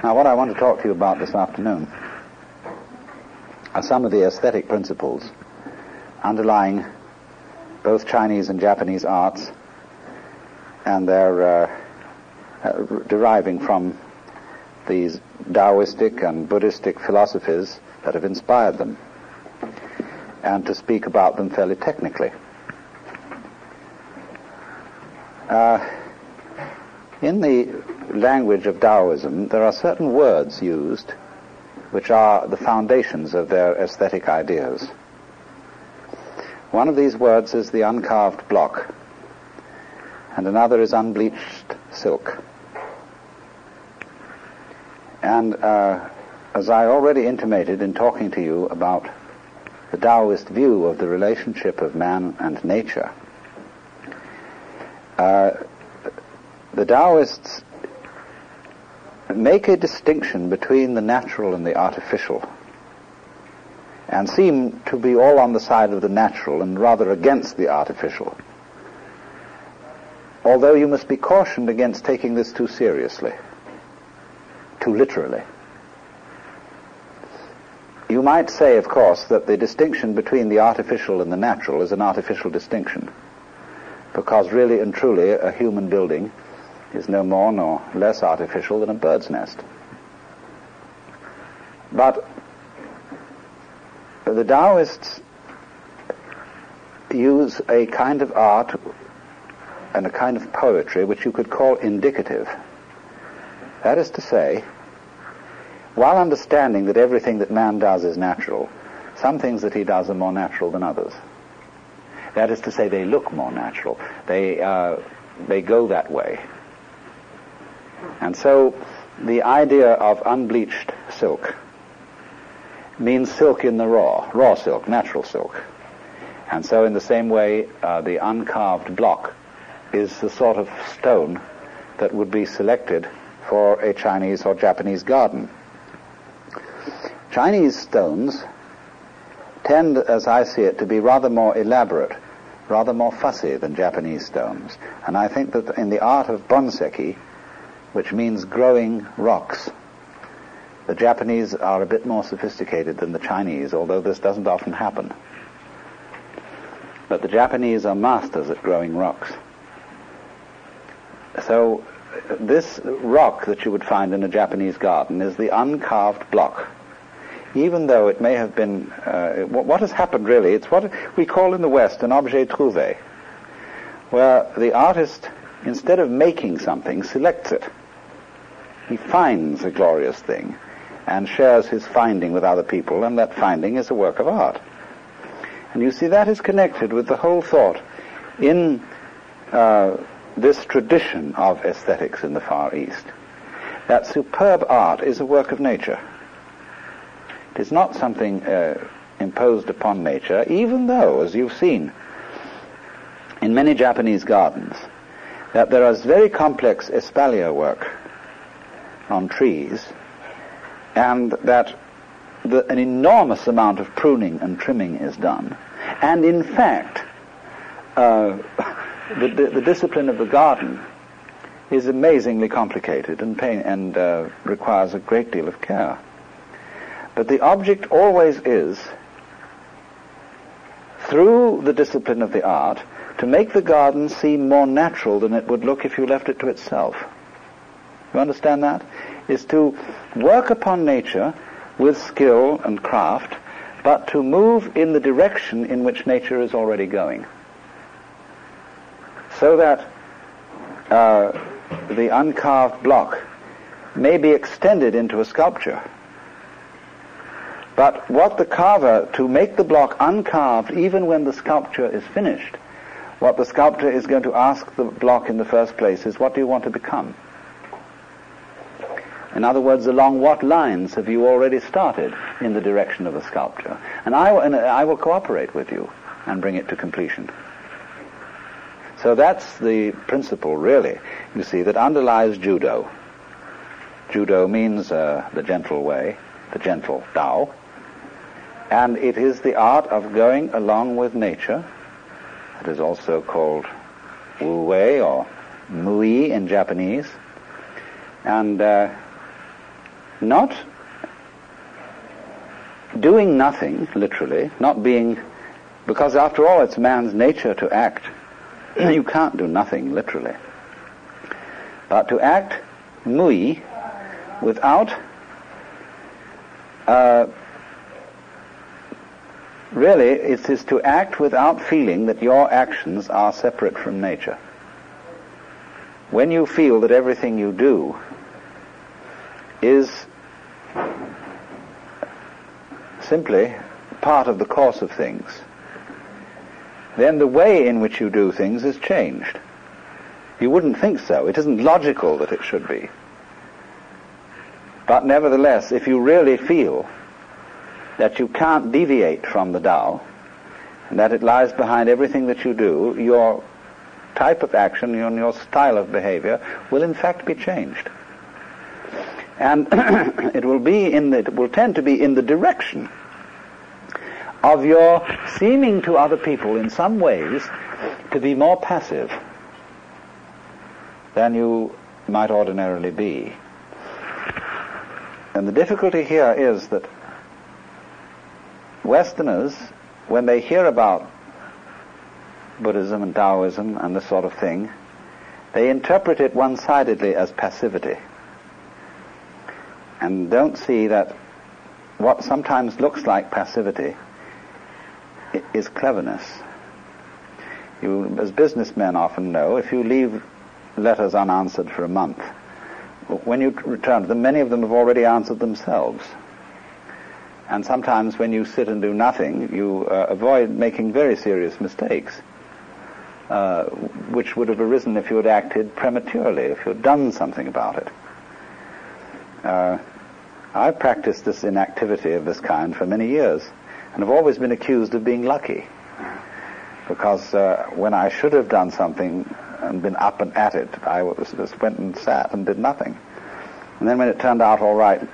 Now, what I want to talk to you about this afternoon are some of the aesthetic principles underlying both Chinese and Japanese arts, and they're uh, uh, deriving from these Taoistic and Buddhistic philosophies that have inspired them, and to speak about them fairly technically. Uh, in the language of Taoism, there are certain words used which are the foundations of their aesthetic ideas. One of these words is the uncarved block, and another is unbleached silk. And uh, as I already intimated in talking to you about the Taoist view of the relationship of man and nature, uh, the Taoists make a distinction between the natural and the artificial and seem to be all on the side of the natural and rather against the artificial. Although you must be cautioned against taking this too seriously, too literally. You might say, of course, that the distinction between the artificial and the natural is an artificial distinction, because really and truly a human building is no more nor less artificial than a bird's nest. But the Taoists use a kind of art and a kind of poetry which you could call indicative. That is to say, while understanding that everything that man does is natural, some things that he does are more natural than others. That is to say, they look more natural. They, uh, they go that way. And so the idea of unbleached silk means silk in the raw, raw silk, natural silk. And so in the same way, uh, the uncarved block is the sort of stone that would be selected for a Chinese or Japanese garden. Chinese stones tend, as I see it, to be rather more elaborate, rather more fussy than Japanese stones. And I think that in the art of bonseki, which means growing rocks. The Japanese are a bit more sophisticated than the Chinese, although this doesn't often happen. But the Japanese are masters at growing rocks. So this rock that you would find in a Japanese garden is the uncarved block. Even though it may have been, uh, what has happened really, it's what we call in the West an objet trouvé, where the artist, instead of making something, selects it. He finds a glorious thing and shares his finding with other people, and that finding is a work of art. And you see, that is connected with the whole thought in uh, this tradition of aesthetics in the Far East. That superb art is a work of nature. It is not something uh, imposed upon nature, even though, as you've seen in many Japanese gardens, that there is very complex espalier work on trees, and that the, an enormous amount of pruning and trimming is done. And in fact, uh, the, the, the, discipline of the garden is amazingly complicated and, pain, and uh, requires a great deal of care. But the object always is, through the discipline of the art, to make the garden seem more natural than it would look if you left it to itself. You understand that? Is to work upon nature with skill and craft, but to move in the direction in which nature is already going. So that uh, the uncarved block may be extended into a sculpture. But what the carver, to make the block uncarved even when the sculpture is finished, what the sculptor is going to ask the block in the first place is, what do you want to become? In other words, along what lines have you already started in the direction of a sculpture? And I, and I will cooperate with you and bring it to completion. So that's the principle, really, you see, that underlies judo. Judo means uh, the gentle way, the gentle Tao. And it is the art of going along with nature. It is also called Wu Wei or Mui in Japanese. And uh, not doing nothing, literally, not being, because after all it's man's nature to act. you can't do nothing, literally. But to act mui without uh, really it is to act without feeling that your actions are separate from nature. When you feel that everything you do is simply part of the course of things, then the way in which you do things is changed. You wouldn't think so. It isn't logical that it should be. But nevertheless, if you really feel that you can't deviate from the Tao, and that it lies behind everything that you do, your type of action and your style of behavior will in fact be changed. And it will be in the, it will tend to be in the direction of your seeming to other people in some ways to be more passive than you might ordinarily be. And the difficulty here is that Westerners, when they hear about Buddhism and Taoism and this sort of thing, they interpret it one-sidedly as passivity and don't see that what sometimes looks like passivity is cleverness. You, as businessmen often know, if you leave letters unanswered for a month, when you return to them, many of them have already answered themselves. And sometimes when you sit and do nothing, you uh, avoid making very serious mistakes, uh, which would have arisen if you had acted prematurely, if you had done something about it. Uh, I've practiced this inactivity of this kind for many years and have always been accused of being lucky. Because uh, when I should have done something and been up and at it, I was, just went and sat and did nothing. And then when it turned out all right,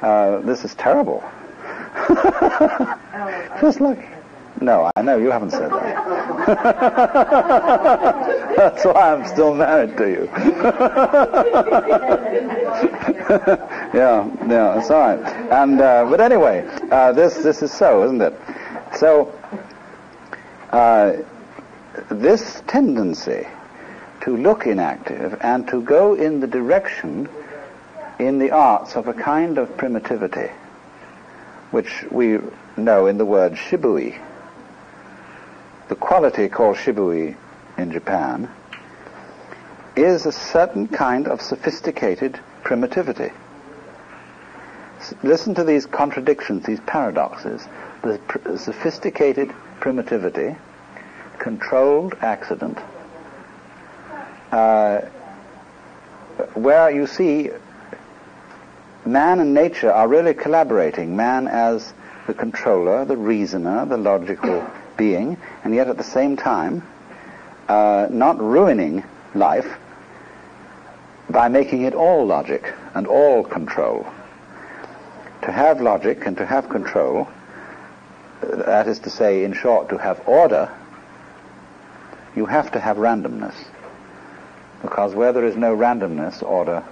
uh, this is terrible. just lucky. No, I know you haven't said that. That's why I'm still married to you. yeah, yeah, it's all right. And uh, but anyway, uh, this this is so, isn't it? So uh, this tendency to look inactive and to go in the direction in the arts of a kind of primitivity, which we know in the word shibui the quality called shibui in Japan is a certain kind of sophisticated primitivity. Listen to these contradictions, these paradoxes. The pr- sophisticated primitivity, controlled accident, uh, where you see man and nature are really collaborating. Man as the controller, the reasoner, the logical being, and yet at the same time uh, not ruining life by making it all logic and all control. To have logic and to have control, that is to say, in short, to have order, you have to have randomness. Because where there is no randomness, order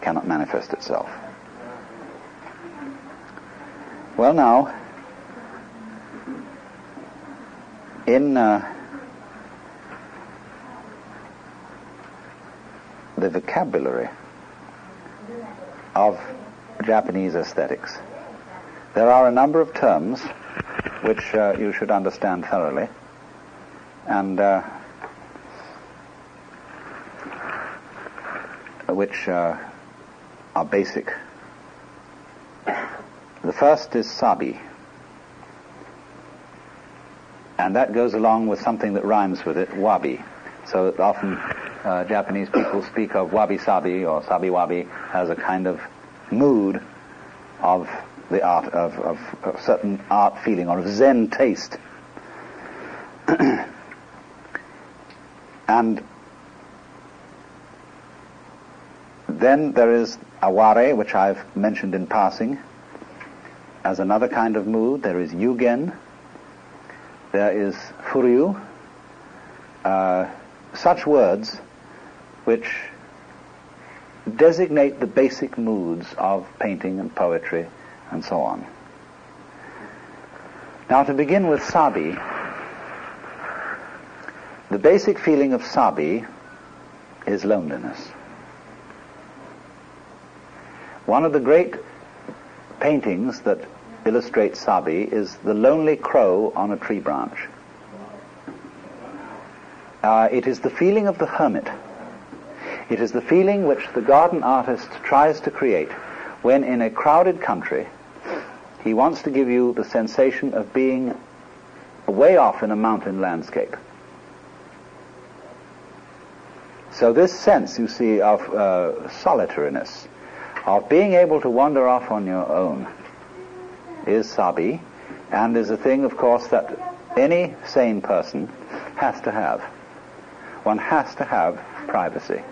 cannot manifest itself. Well, now, in uh, the vocabulary of Japanese aesthetics, there are a number of terms which uh, you should understand thoroughly, and uh, which uh, are basic. The first is sabi and that goes along with something that rhymes with it, wabi. So often uh, Japanese people speak of wabi-sabi or sabi-wabi as a kind of mood of the art, of, of certain art feeling or of Zen taste. and then there is aware, which I've mentioned in passing, as another kind of mood. There is yugen, there is furyu, uh, such words which designate the basic moods of painting and poetry and so on. Now to begin with Sabi, the basic feeling of Sabi is loneliness. One of the great paintings that illustrates Sabi is the lonely crow on a tree branch. Uh, it is the feeling of the hermit. It is the feeling which the garden artist tries to create when in a crowded country he wants to give you the sensation of being way off in a mountain landscape. So this sense, you see, of uh, solitariness, of being able to wander off on your own, is sabi, and is a thing, of course, that any sane person has to have. One has to have privacy.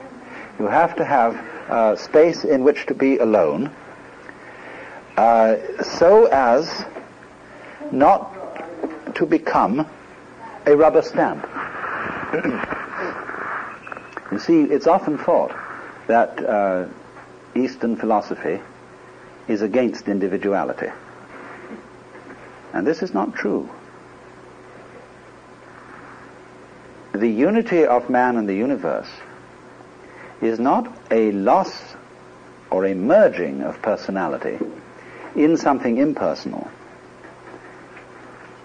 You have to have uh, space in which to be alone, uh, so as not to become a rubber stamp. you see, it's often thought that uh, Eastern philosophy is against individuality. And this is not true. The unity of man and the universe is not a loss or a merging of personality in something impersonal.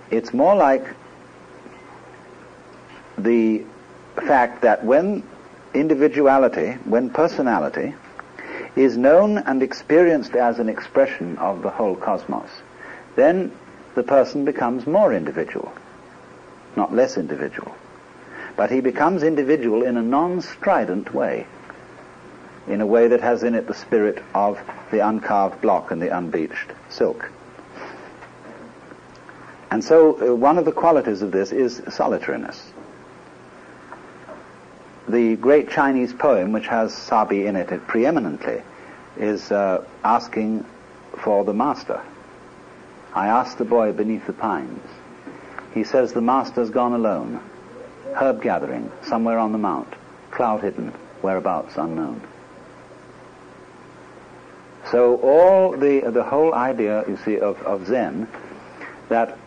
It's more like the fact that when individuality, when personality, is known and experienced as an expression of the whole cosmos, then the person becomes more individual, not less individual. But he becomes individual in a non-strident way in a way that has in it the spirit of the uncarved block and the unbleached silk. And so uh, one of the qualities of this is solitariness. The great Chinese poem, which has Sabi in it, preeminently, is uh, asking for the master. I asked the boy beneath the pines. He says the master's gone alone, herb gathering, somewhere on the mount, cloud hidden, whereabouts unknown. So all the the whole idea, you see, of, of Zen, that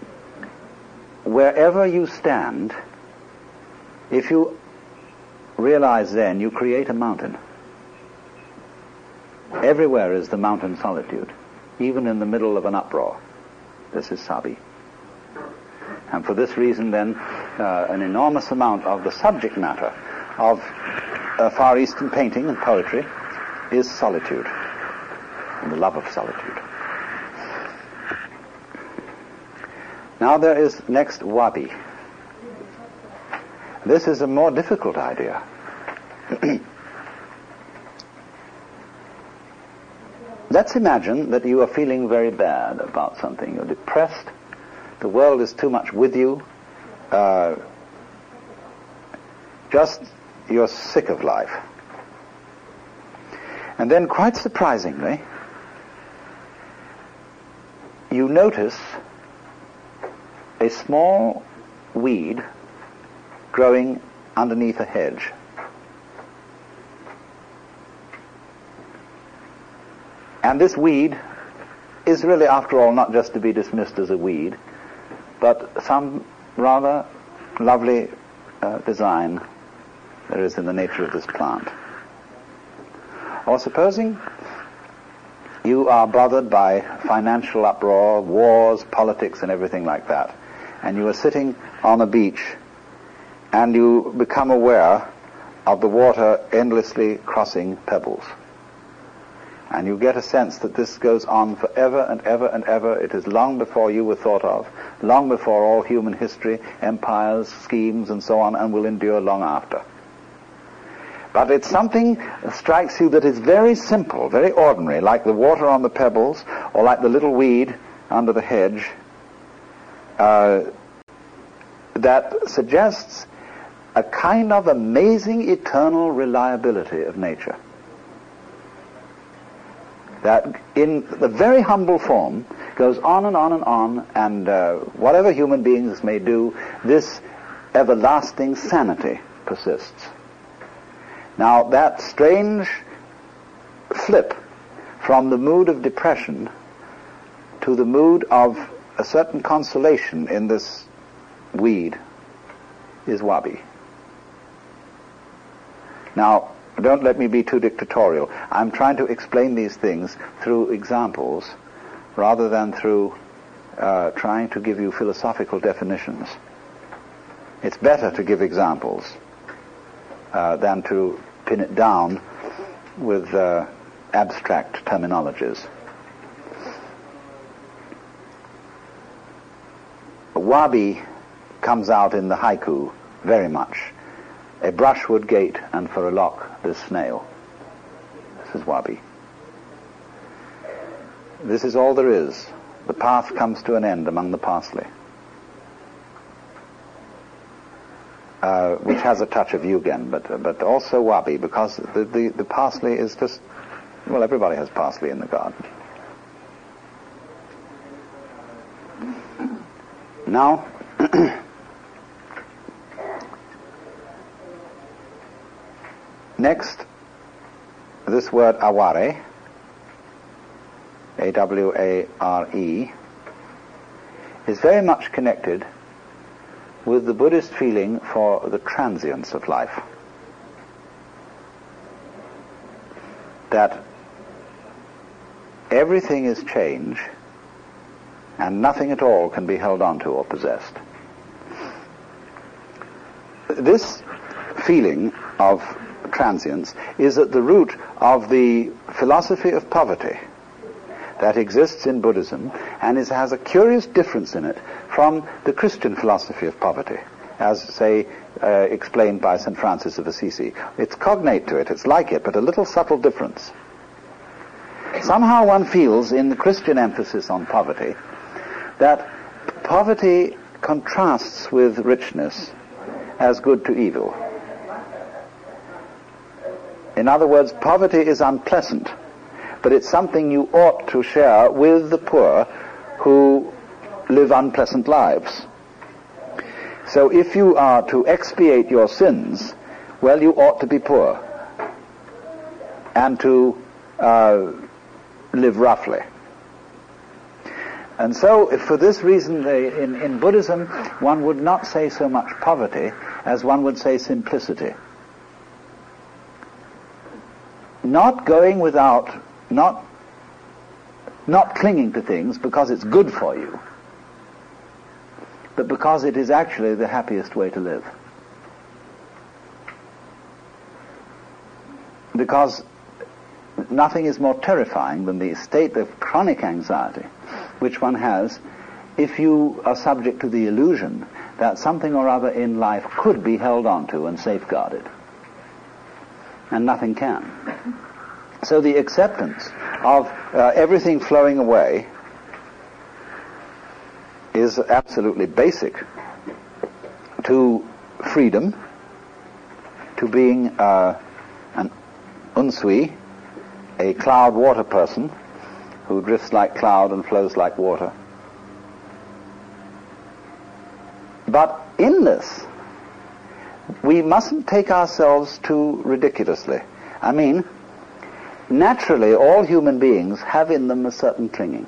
wherever you stand, if you realize Zen, you create a mountain. Everywhere is the mountain solitude, even in the middle of an uproar. This is Sabi. And for this reason, then, uh, an enormous amount of the subject matter of uh, Far Eastern painting and poetry is solitude and the love of solitude. Now there is next wabi. This is a more difficult idea. Let's imagine that you are feeling very bad about something. You're depressed. The world is too much with you. Uh, just you're sick of life. And then, quite surprisingly, you notice a small weed growing underneath a hedge. And this weed is really, after all, not just to be dismissed as a weed, but some rather lovely uh, design there is in the nature of this plant. Or supposing you are bothered by financial uproar, wars, politics, and everything like that. And you are sitting on a beach and you become aware of the water endlessly crossing pebbles. And you get a sense that this goes on forever and ever and ever. It is long before you were thought of, long before all human history, empires, schemes, and so on, and will endure long after. But it's something that strikes you that is very simple, very ordinary, like the water on the pebbles, or like the little weed under the hedge, uh, that suggests a kind of amazing eternal reliability of nature. That in the very humble form goes on and on and on, and uh, whatever human beings may do, this everlasting sanity persists. Now, that strange flip from the mood of depression to the mood of a certain consolation in this weed is wabi. Now, don't let me be too dictatorial. I'm trying to explain these things through examples rather than through uh, trying to give you philosophical definitions. It's better to give examples uh, than to pin it down with uh, abstract terminologies. Wabi comes out in the haiku very much. A brushwood gate, and for a lock, this snail. This is Wabi. This is all there is. The path comes to an end among the parsley. Uh, which has a touch of Yugen, but but also Wabi, because the, the, the parsley is just well, everybody has parsley in the garden. Now, next, this word aware, A-W-A-R-E, is very much connected with the Buddhist feeling for the transience of life. That everything is change and nothing at all can be held onto or possessed. This feeling of transience is at the root of the philosophy of poverty that exists in Buddhism and is, has a curious difference in it from the Christian philosophy of poverty, as, say, uh, explained by St. Francis of Assisi. It's cognate to it, it's like it, but a little subtle difference. Somehow one feels in the Christian emphasis on poverty that poverty contrasts with richness as good to evil. In other words, poverty is unpleasant, but it's something you ought to share with the poor who live unpleasant lives. So if you are to expiate your sins, well, you ought to be poor and to uh, live roughly. And so, for this reason, in, in Buddhism, one would not say so much poverty as one would say simplicity. Not going without, not, not clinging to things because it's good for you, but because it is actually the happiest way to live. Because nothing is more terrifying than the state of chronic anxiety which one has if you are subject to the illusion that something or other in life could be held onto and safeguarded. And nothing can. So the acceptance of uh, everything flowing away is absolutely basic to freedom, to being uh, an unsui, a cloud water person, who drifts like cloud and flows like water. But in this, we mustn't take ourselves too ridiculously. I mean, naturally, all human beings have in them a certain clinging.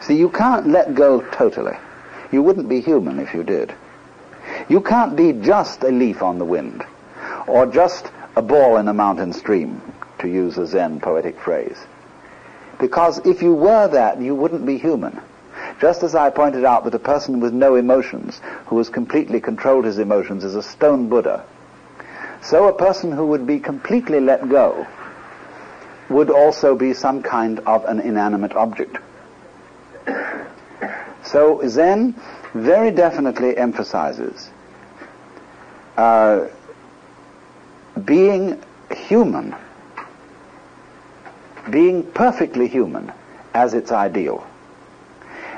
See, you can't let go totally. You wouldn't be human if you did. You can't be just a leaf on the wind, or just a ball in a mountain stream to use a Zen poetic phrase. Because if you were that, you wouldn't be human. Just as I pointed out that a person with no emotions, who has completely controlled his emotions, is a stone Buddha, so a person who would be completely let go would also be some kind of an inanimate object. So Zen very definitely emphasizes uh, being human being perfectly human as its ideal.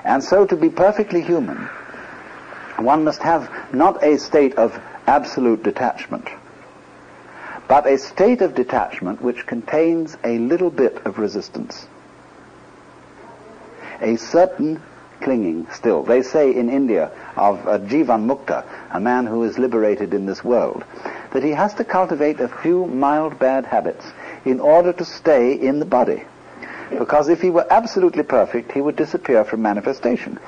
And so to be perfectly human, one must have not a state of absolute detachment, but a state of detachment which contains a little bit of resistance. A certain clinging still. They say in India of a Jivan Mukta, a man who is liberated in this world, that he has to cultivate a few mild bad habits in order to stay in the body. Because if he were absolutely perfect, he would disappear from manifestation.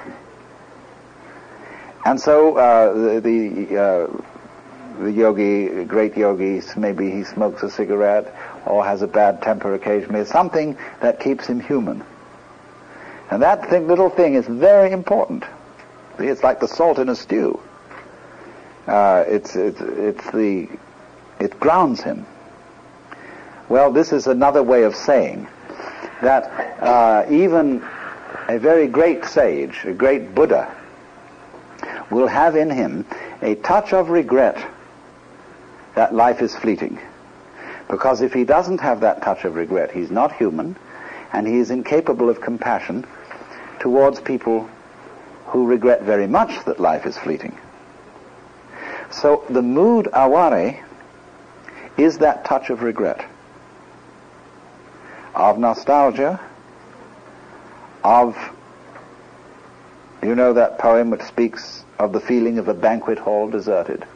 And so uh, the, the, uh, the yogi, great yogi, maybe he smokes a cigarette or has a bad temper occasionally, something that keeps him human. And that thing, little thing is very important. It's like the salt in a stew. Uh, it's, it's, it's the, it grounds him. Well, this is another way of saying that uh, even a very great sage, a great Buddha, will have in him a touch of regret that life is fleeting. Because if he doesn't have that touch of regret, he's not human, and he is incapable of compassion towards people who regret very much that life is fleeting. So the mood aware is that touch of regret, of nostalgia, of, you know that poem which speaks of the feeling of a banquet hall deserted.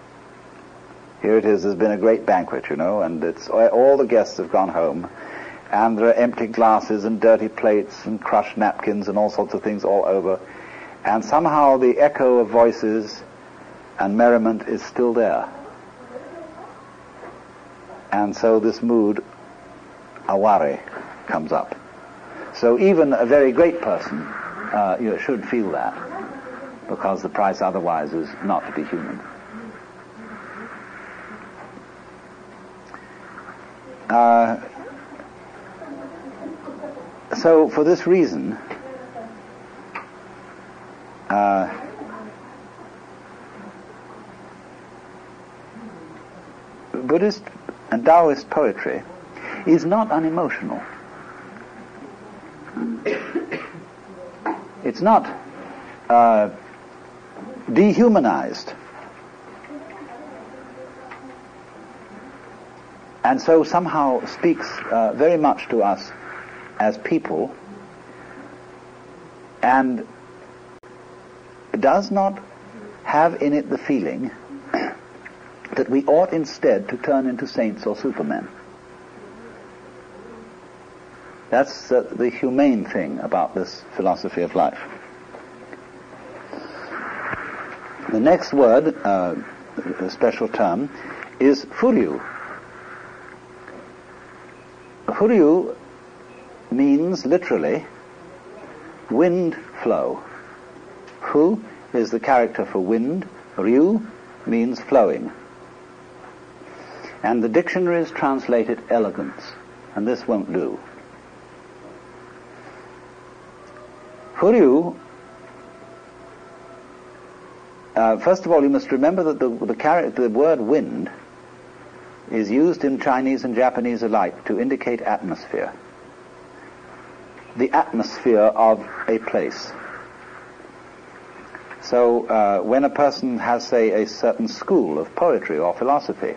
Here it is, there's been a great banquet, you know, and it's all the guests have gone home, and there are empty glasses and dirty plates and crushed napkins and all sorts of things all over, and somehow the echo of voices and merriment is still there. And so this mood, aware, comes up. So even a very great person uh, you should feel that, because the price otherwise is not to be human. Uh, so for this reason, uh, Buddhist and Taoist poetry is not unemotional. It's not uh, dehumanized. And so somehow speaks uh, very much to us as people and does not have in it the feeling that we ought instead to turn into saints or supermen. That's uh, the humane thing about this philosophy of life. The next word, uh, a special term, is furyu. Furyu means literally wind flow. Fu is the character for wind, ryu means flowing. And the dictionaries translate it elegance, and this won't do. Furyu, uh, first of all, you must remember that the, the, the word wind is used in Chinese and Japanese alike to indicate atmosphere. The atmosphere of a place. So uh, when a person has, say, a certain school of poetry or philosophy,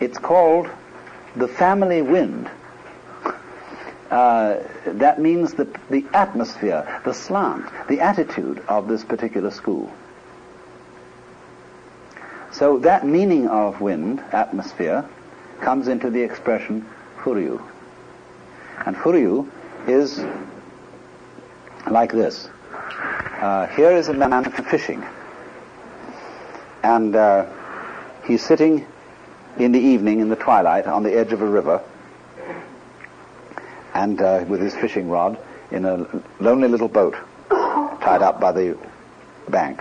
it's called the family wind. Uh, that means the, the atmosphere, the slant, the attitude of this particular school. So that meaning of wind, atmosphere, comes into the expression furyu. And furyu is like this. Uh, here is a man fishing. And uh, he's sitting in the evening, in the twilight, on the edge of a river, and uh, with his fishing rod in a lonely little boat tied up by the bank.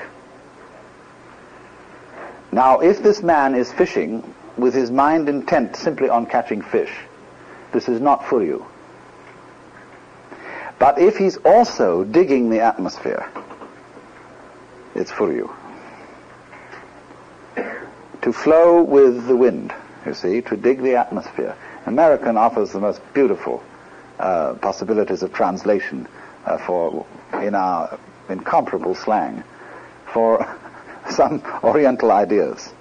Now, if this man is fishing with his mind intent simply on catching fish, this is not furyu. But if he's also digging the atmosphere, it's furyu. to flow with the wind, you see, to dig the atmosphere. American offers the most beautiful uh, possibilities of translation uh, for, in our incomparable slang, for some Oriental ideas.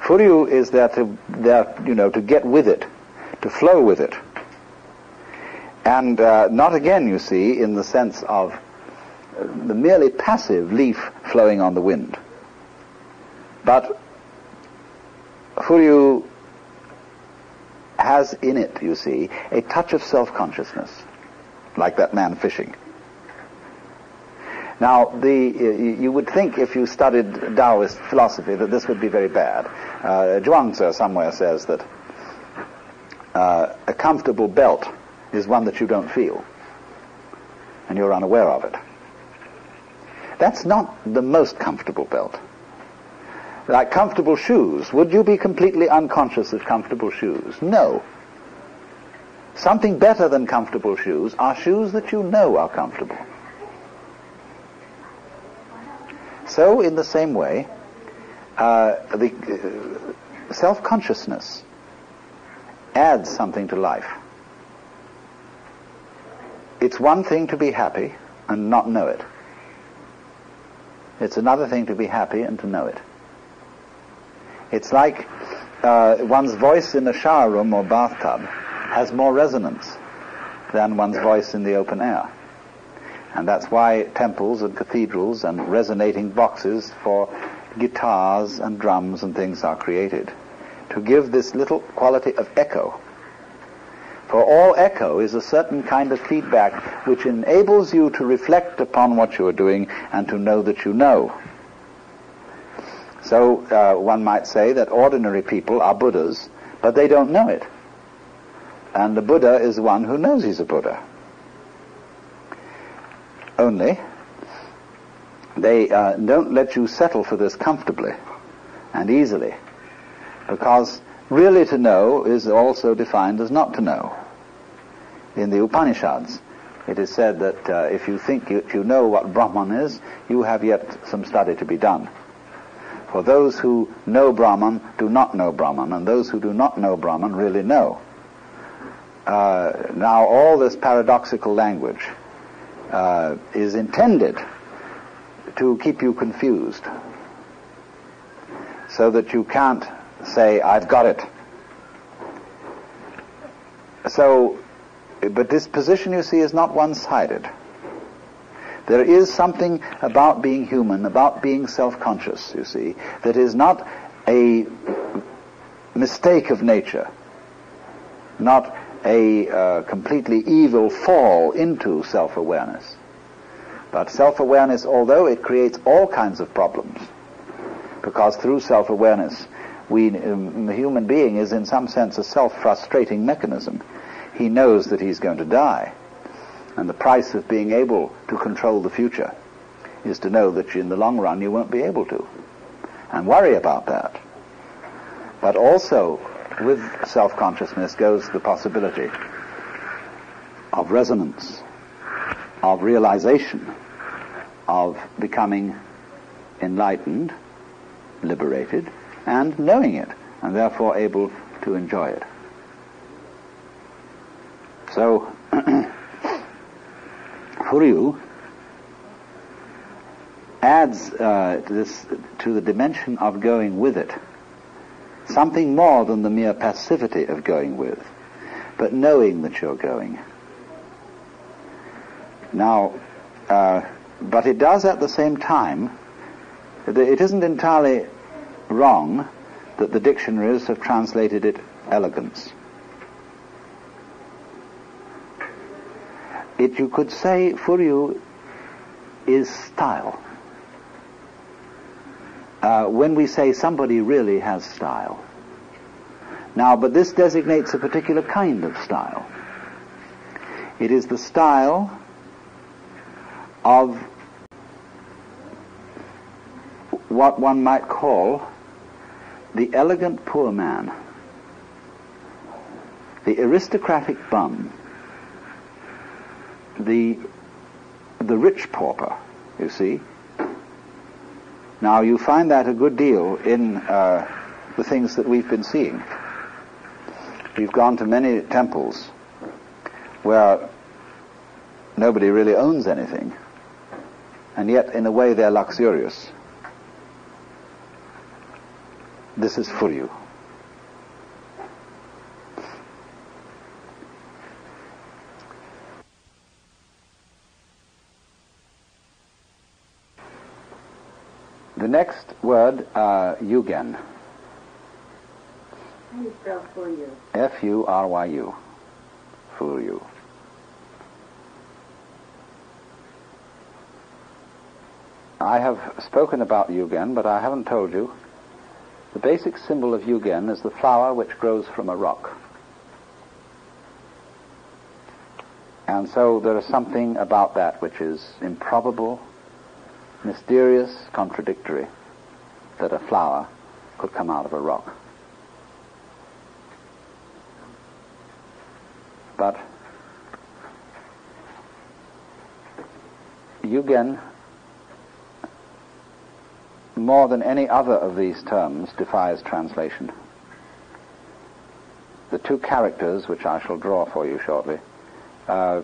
Furyu is there to, there, you know, to get with it, to flow with it. And uh, not again, you see, in the sense of the merely passive leaf flowing on the wind, but Furyu has in it, you see, a touch of self-consciousness, like that man fishing. Now, the, you would think if you studied Taoist philosophy that this would be very bad. Uh, Zhuangzi somewhere says that uh, a comfortable belt is one that you don't feel, and you're unaware of it. That's not the most comfortable belt. Like comfortable shoes, would you be completely unconscious of comfortable shoes? No. Something better than comfortable shoes are shoes that you know are comfortable. So, in the same way, uh, the uh, self-consciousness adds something to life. It's one thing to be happy and not know it. It's another thing to be happy and to know it. It's like uh, one's voice in a shower room or bathtub has more resonance than one's voice in the open air. And that's why temples and cathedrals and resonating boxes for guitars and drums and things are created to give this little quality of echo. For all echo is a certain kind of feedback which enables you to reflect upon what you are doing and to know that you know. So uh, one might say that ordinary people are Buddhas, but they don't know it. And the Buddha is one who knows he's a Buddha. Only, they uh, don't let you settle for this comfortably and easily, because really to know is also defined as not to know. In the Upanishads, it is said that uh, if you think you, you know what Brahman is, you have yet some study to be done. For those who know Brahman do not know Brahman, and those who do not know Brahman really know. Uh, now, all this paradoxical language uh, is intended to keep you confused so that you can't say, I've got it. So, but this position, you see, is not one-sided. There is something about being human, about being self-conscious, you see, that is not a mistake of nature, not a uh, completely evil fall into self-awareness. But self-awareness, although it creates all kinds of problems, because through self-awareness, we, um, the human being is in some sense a self-frustrating mechanism. He knows that he's going to die. And the price of being able to control the future is to know that in the long run you won't be able to. And worry about that. But also, with self-consciousness goes the possibility of resonance, of realization, of becoming enlightened, liberated, and knowing it, and therefore able to enjoy it. So, Furyu adds uh, to, this, to the dimension of going with it something more than the mere passivity of going with, but knowing that you're going. Now, uh, but it does at the same time, it isn't entirely wrong that the dictionaries have translated it elegance. it you could say Furyu is style. Uh, when we say somebody really has style. Now, but this designates a particular kind of style. It is the style of what one might call the elegant poor man, the aristocratic bum, the the rich pauper, you see. Now you find that a good deal in uh, the things that we've been seeing. We've gone to many temples where nobody really owns anything, and yet in a way they're luxurious. This is furyu. Next word, uh, yugen. How do you spell Furyu? F-U-R-Y-U. Furyu. I have spoken about Yugen, but I haven't told you. The basic symbol of Yugen is the flower which grows from a rock. And so there is something about that which is improbable, mysterious, contradictory, that a flower could come out of a rock. But Yugen more than any other of these terms, defies translation. The two characters, which I shall draw for you shortly, uh,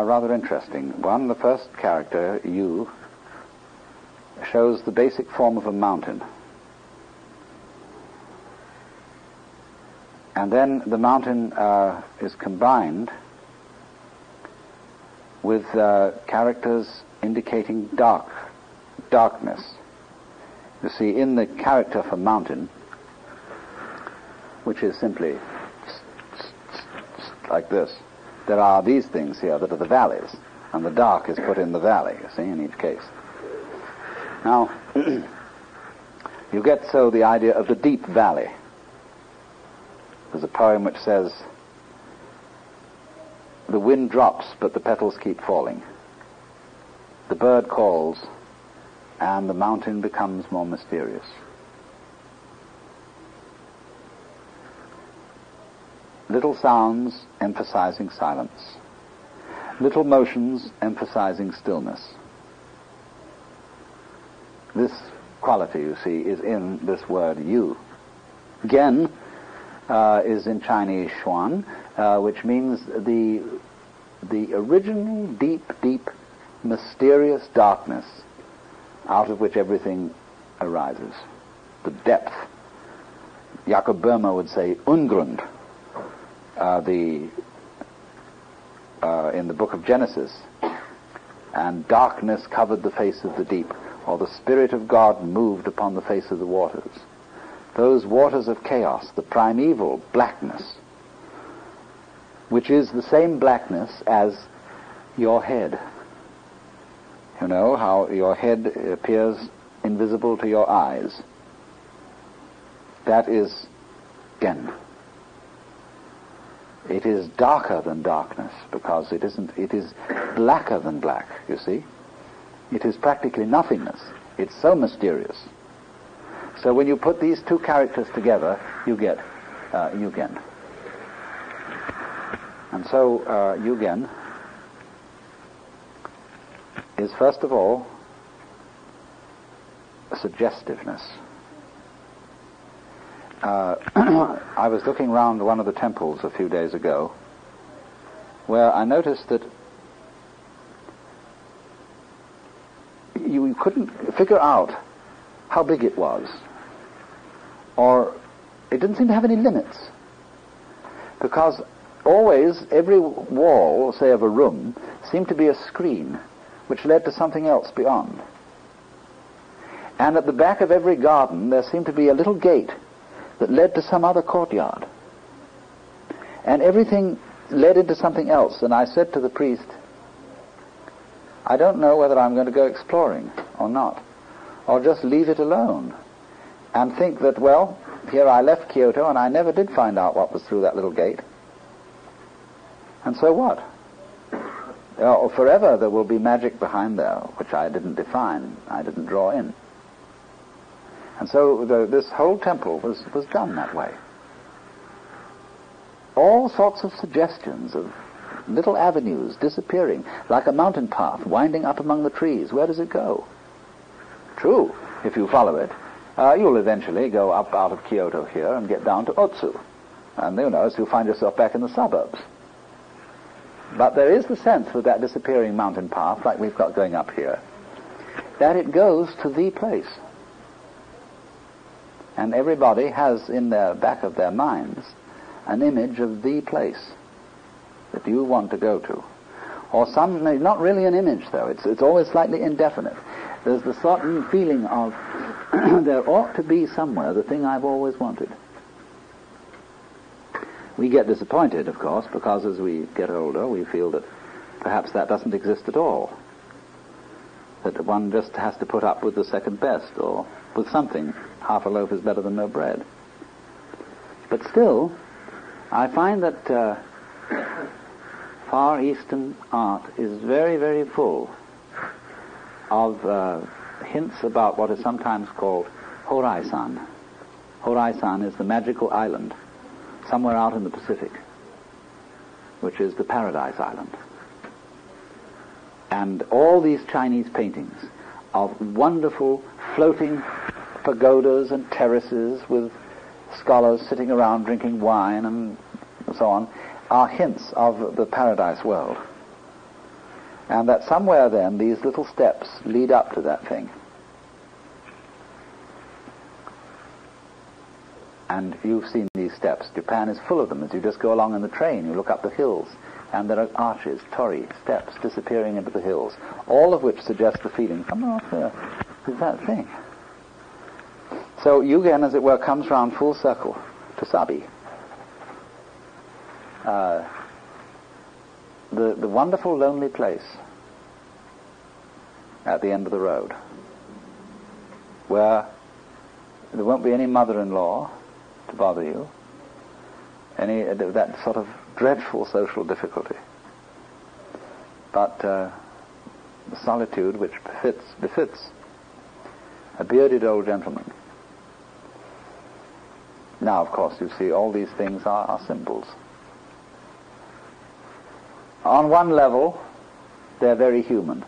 are, rather interesting. One, the first character, Yu, shows the basic form of a mountain. And then the mountain uh, is combined with uh, characters indicating dark, darkness. You see, in the character for mountain, which is simply like this, there are these things here that are the valleys, and the dark is put in the valley, you see, in each case. Now, you get so the idea of the deep valley. There's a poem which says, the wind drops, but the petals keep falling the bird calls, and the mountain becomes more mysterious. Little sounds emphasizing silence. Little motions emphasizing stillness. This quality, you see, is in this word Yu. Gen uh, is in Chinese xuan, uh, which means the, the original deep, deep mysterious darkness out of which everything arises. The depth. Jakob Böhme would say Ungrund. Uh, the uh, in the book of Genesis, and darkness covered the face of the deep, or the Spirit of God moved upon the face of the waters. Those waters of chaos, the primeval blackness, which is the same blackness as your head. You know how your head appears invisible to your eyes. That is Gen. It is darker than darkness because it isn't, it is blacker than black, you see. It is practically nothingness. It's so mysterious. So when you put these two characters together, you get uh, Yugen. And so uh, Yugen is first of all suggestiveness. Uh, I was looking around one of the temples a few days ago where I noticed that you couldn't figure out how big it was or it didn't seem to have any limits because always every wall, say of a room, seemed to be a screen which led to something else beyond. And at the back of every garden there seemed to be a little gate that led to some other courtyard. And everything led into something else. And I said to the priest, I don't know whether I'm going to go exploring or not, or just leave it alone and think that, well, here I left Kyoto and I never did find out what was through that little gate. And so what? uh, forever there will be magic behind there, which I didn't define, I didn't draw in. And so the, this whole temple was, was done that way. All sorts of suggestions of little avenues disappearing, like a mountain path winding up among the trees. Where does it go? True, if you follow it, uh, you'll eventually go up out of Kyoto here and get down to Otsu. And you know, so you'll find yourself back in the suburbs. But there is the sense with that disappearing mountain path, like we've got going up here, that it goes to the place. And everybody has in their back of their minds an image of the place that you want to go to. Or some, not really an image though, it's, it's always slightly indefinite. There's the certain feeling of there ought to be somewhere the thing I've always wanted. We get disappointed, of course, because as we get older, we feel that perhaps that doesn't exist at all. That one just has to put up with the second best, or with something. Half a loaf is better than no bread. But still, I find that uh, Far Eastern art is very, very full of uh, hints about what is sometimes called Horai-san. Horai-san is the magical island somewhere out in the Pacific, which is the Paradise Island. And all these Chinese paintings of wonderful floating pagodas and terraces with scholars sitting around drinking wine and so on are hints of the paradise world. And that somewhere then these little steps lead up to that thing. And you've seen these steps. Japan is full of them. As you just go along in the train, you look up the hills, and there are arches, torii, steps disappearing into the hills, all of which suggest the feeling, come off there, is that thing. So Yugen, as it were, comes round full circle to Sabi. Uh, the, the wonderful lonely place at the end of the road where there won't be any mother-in-law to bother you, any uh, that sort of dreadful social difficulty. But uh, the solitude which befits, befits a bearded old gentleman. Now, of course, you see, all these things are, are symbols. On one level, they're very human,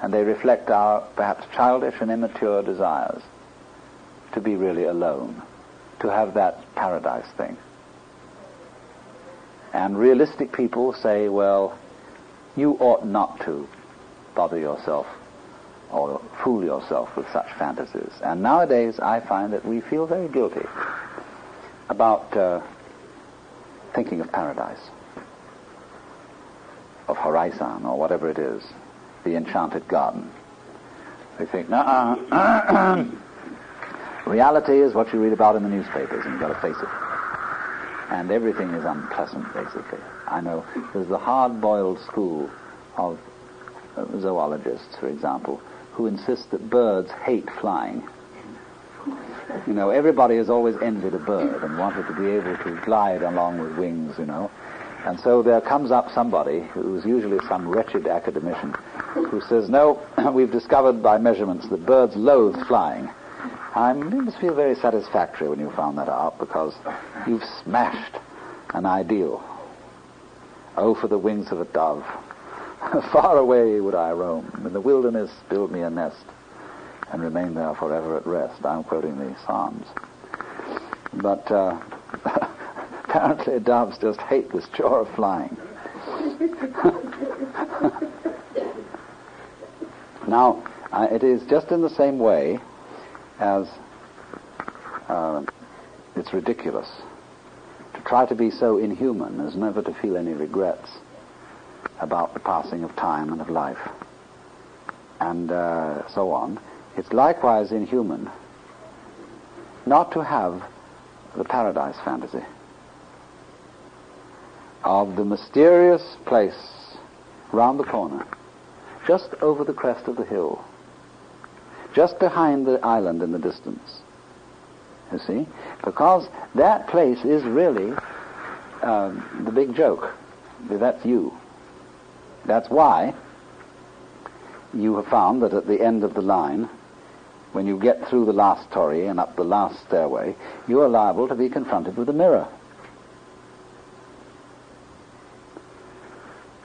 and they reflect our perhaps childish and immature desires to be really alone, to have that paradise thing. And realistic people say, well, you ought not to bother yourself or fool yourself with such fantasies. And nowadays I find that we feel very guilty about uh, thinking of paradise of Horai-san or whatever it is, the enchanted garden. They think, nah, reality is what you read about in the newspapers, and you've got to face it. And everything is unpleasant, basically. I know there's the hard-boiled school of uh, zoologists, for example, who insist that birds hate flying. You know, everybody has always envied a bird and wanted to be able to glide along with wings, you know. And so there comes up somebody, who's usually some wretched academician, who says, no, we've discovered by measurements that birds loathe flying. I must feel very satisfactory when you found that out because you've smashed an ideal. Oh, for the wings of a dove. Far away would I roam. In the wilderness build me a nest and remain there forever at rest. I'm quoting the Psalms. But uh, Apparently doves just hate this chore of flying. now, uh, it is just in the same way as uh, it's ridiculous to try to be so inhuman as never to feel any regrets about the passing of time and of life and uh, so on. It's likewise inhuman not to have the paradise fantasy of the mysterious place round the corner, just over the crest of the hill, just behind the island in the distance. You see? Because that place is really um, the big joke. That's you. That's why you have found that at the end of the line, when you get through the last torii and up the last stairway, you are liable to be confronted with a mirror.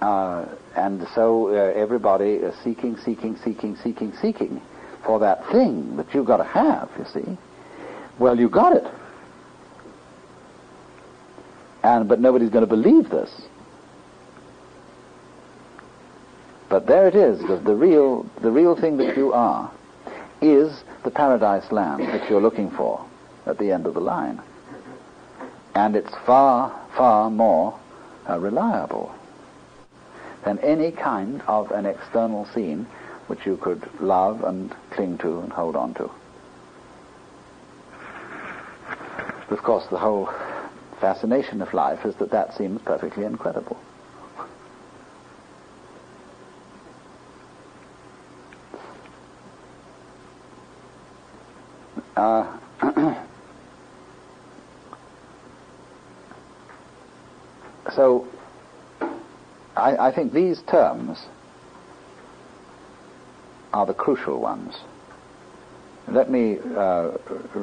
Uh, and so uh, everybody is seeking, seeking, seeking, seeking, seeking for that thing that you've got to have, you see. Well, you got it. And, but nobody's going to believe this. But there it is, the, the, real, the real thing that you are is the paradise land that you're looking for at the end of the line. And it's far, far more uh, reliable than any kind of an external scene which you could love and cling to and hold on to. Of course, the whole fascination of life is that that seems perfectly incredible. I, think these terms are the crucial ones. Let me uh,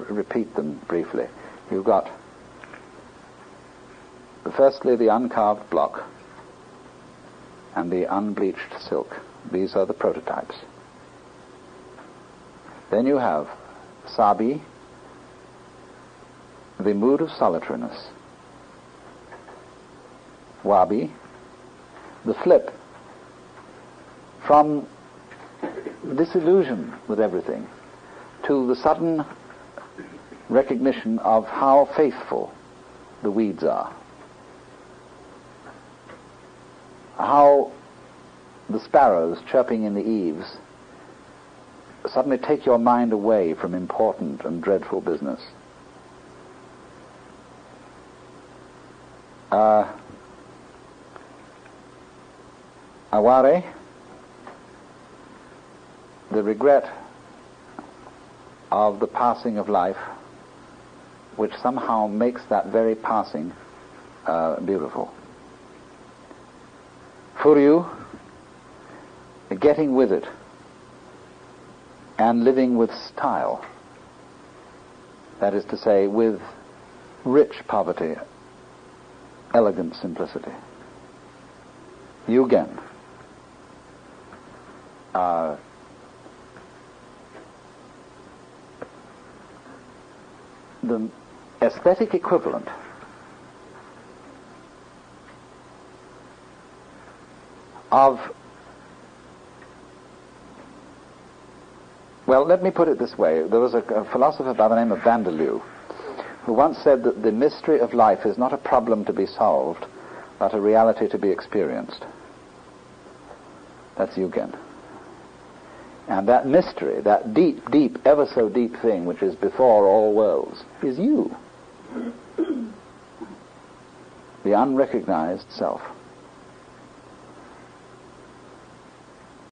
repeat them briefly. You've got, firstly, the uncarved block and the unbleached silk. These are the prototypes. Then you have Sabi, the mood of solitariness. Wabi, the flip from disillusion with everything to the sudden recognition of how faithful the weeds are. How the sparrows chirping in the eaves suddenly take your mind away from important and dreadful business. Uh, aware, the regret of the passing of life, which somehow makes that very passing uh, beautiful. Furyu, getting with it and living with style. That is to say, with rich poverty, elegant simplicity. Yugen. Uh, the aesthetic equivalent of Well, let me put it this way. There was a, a philosopher by the name of Vanderloo who once said that the mystery of life is not a problem to be solved, but a reality to be experienced. That's Yugen. And that mystery, that deep, deep, ever so deep thing which is before all worlds, is you. the unrecognized self.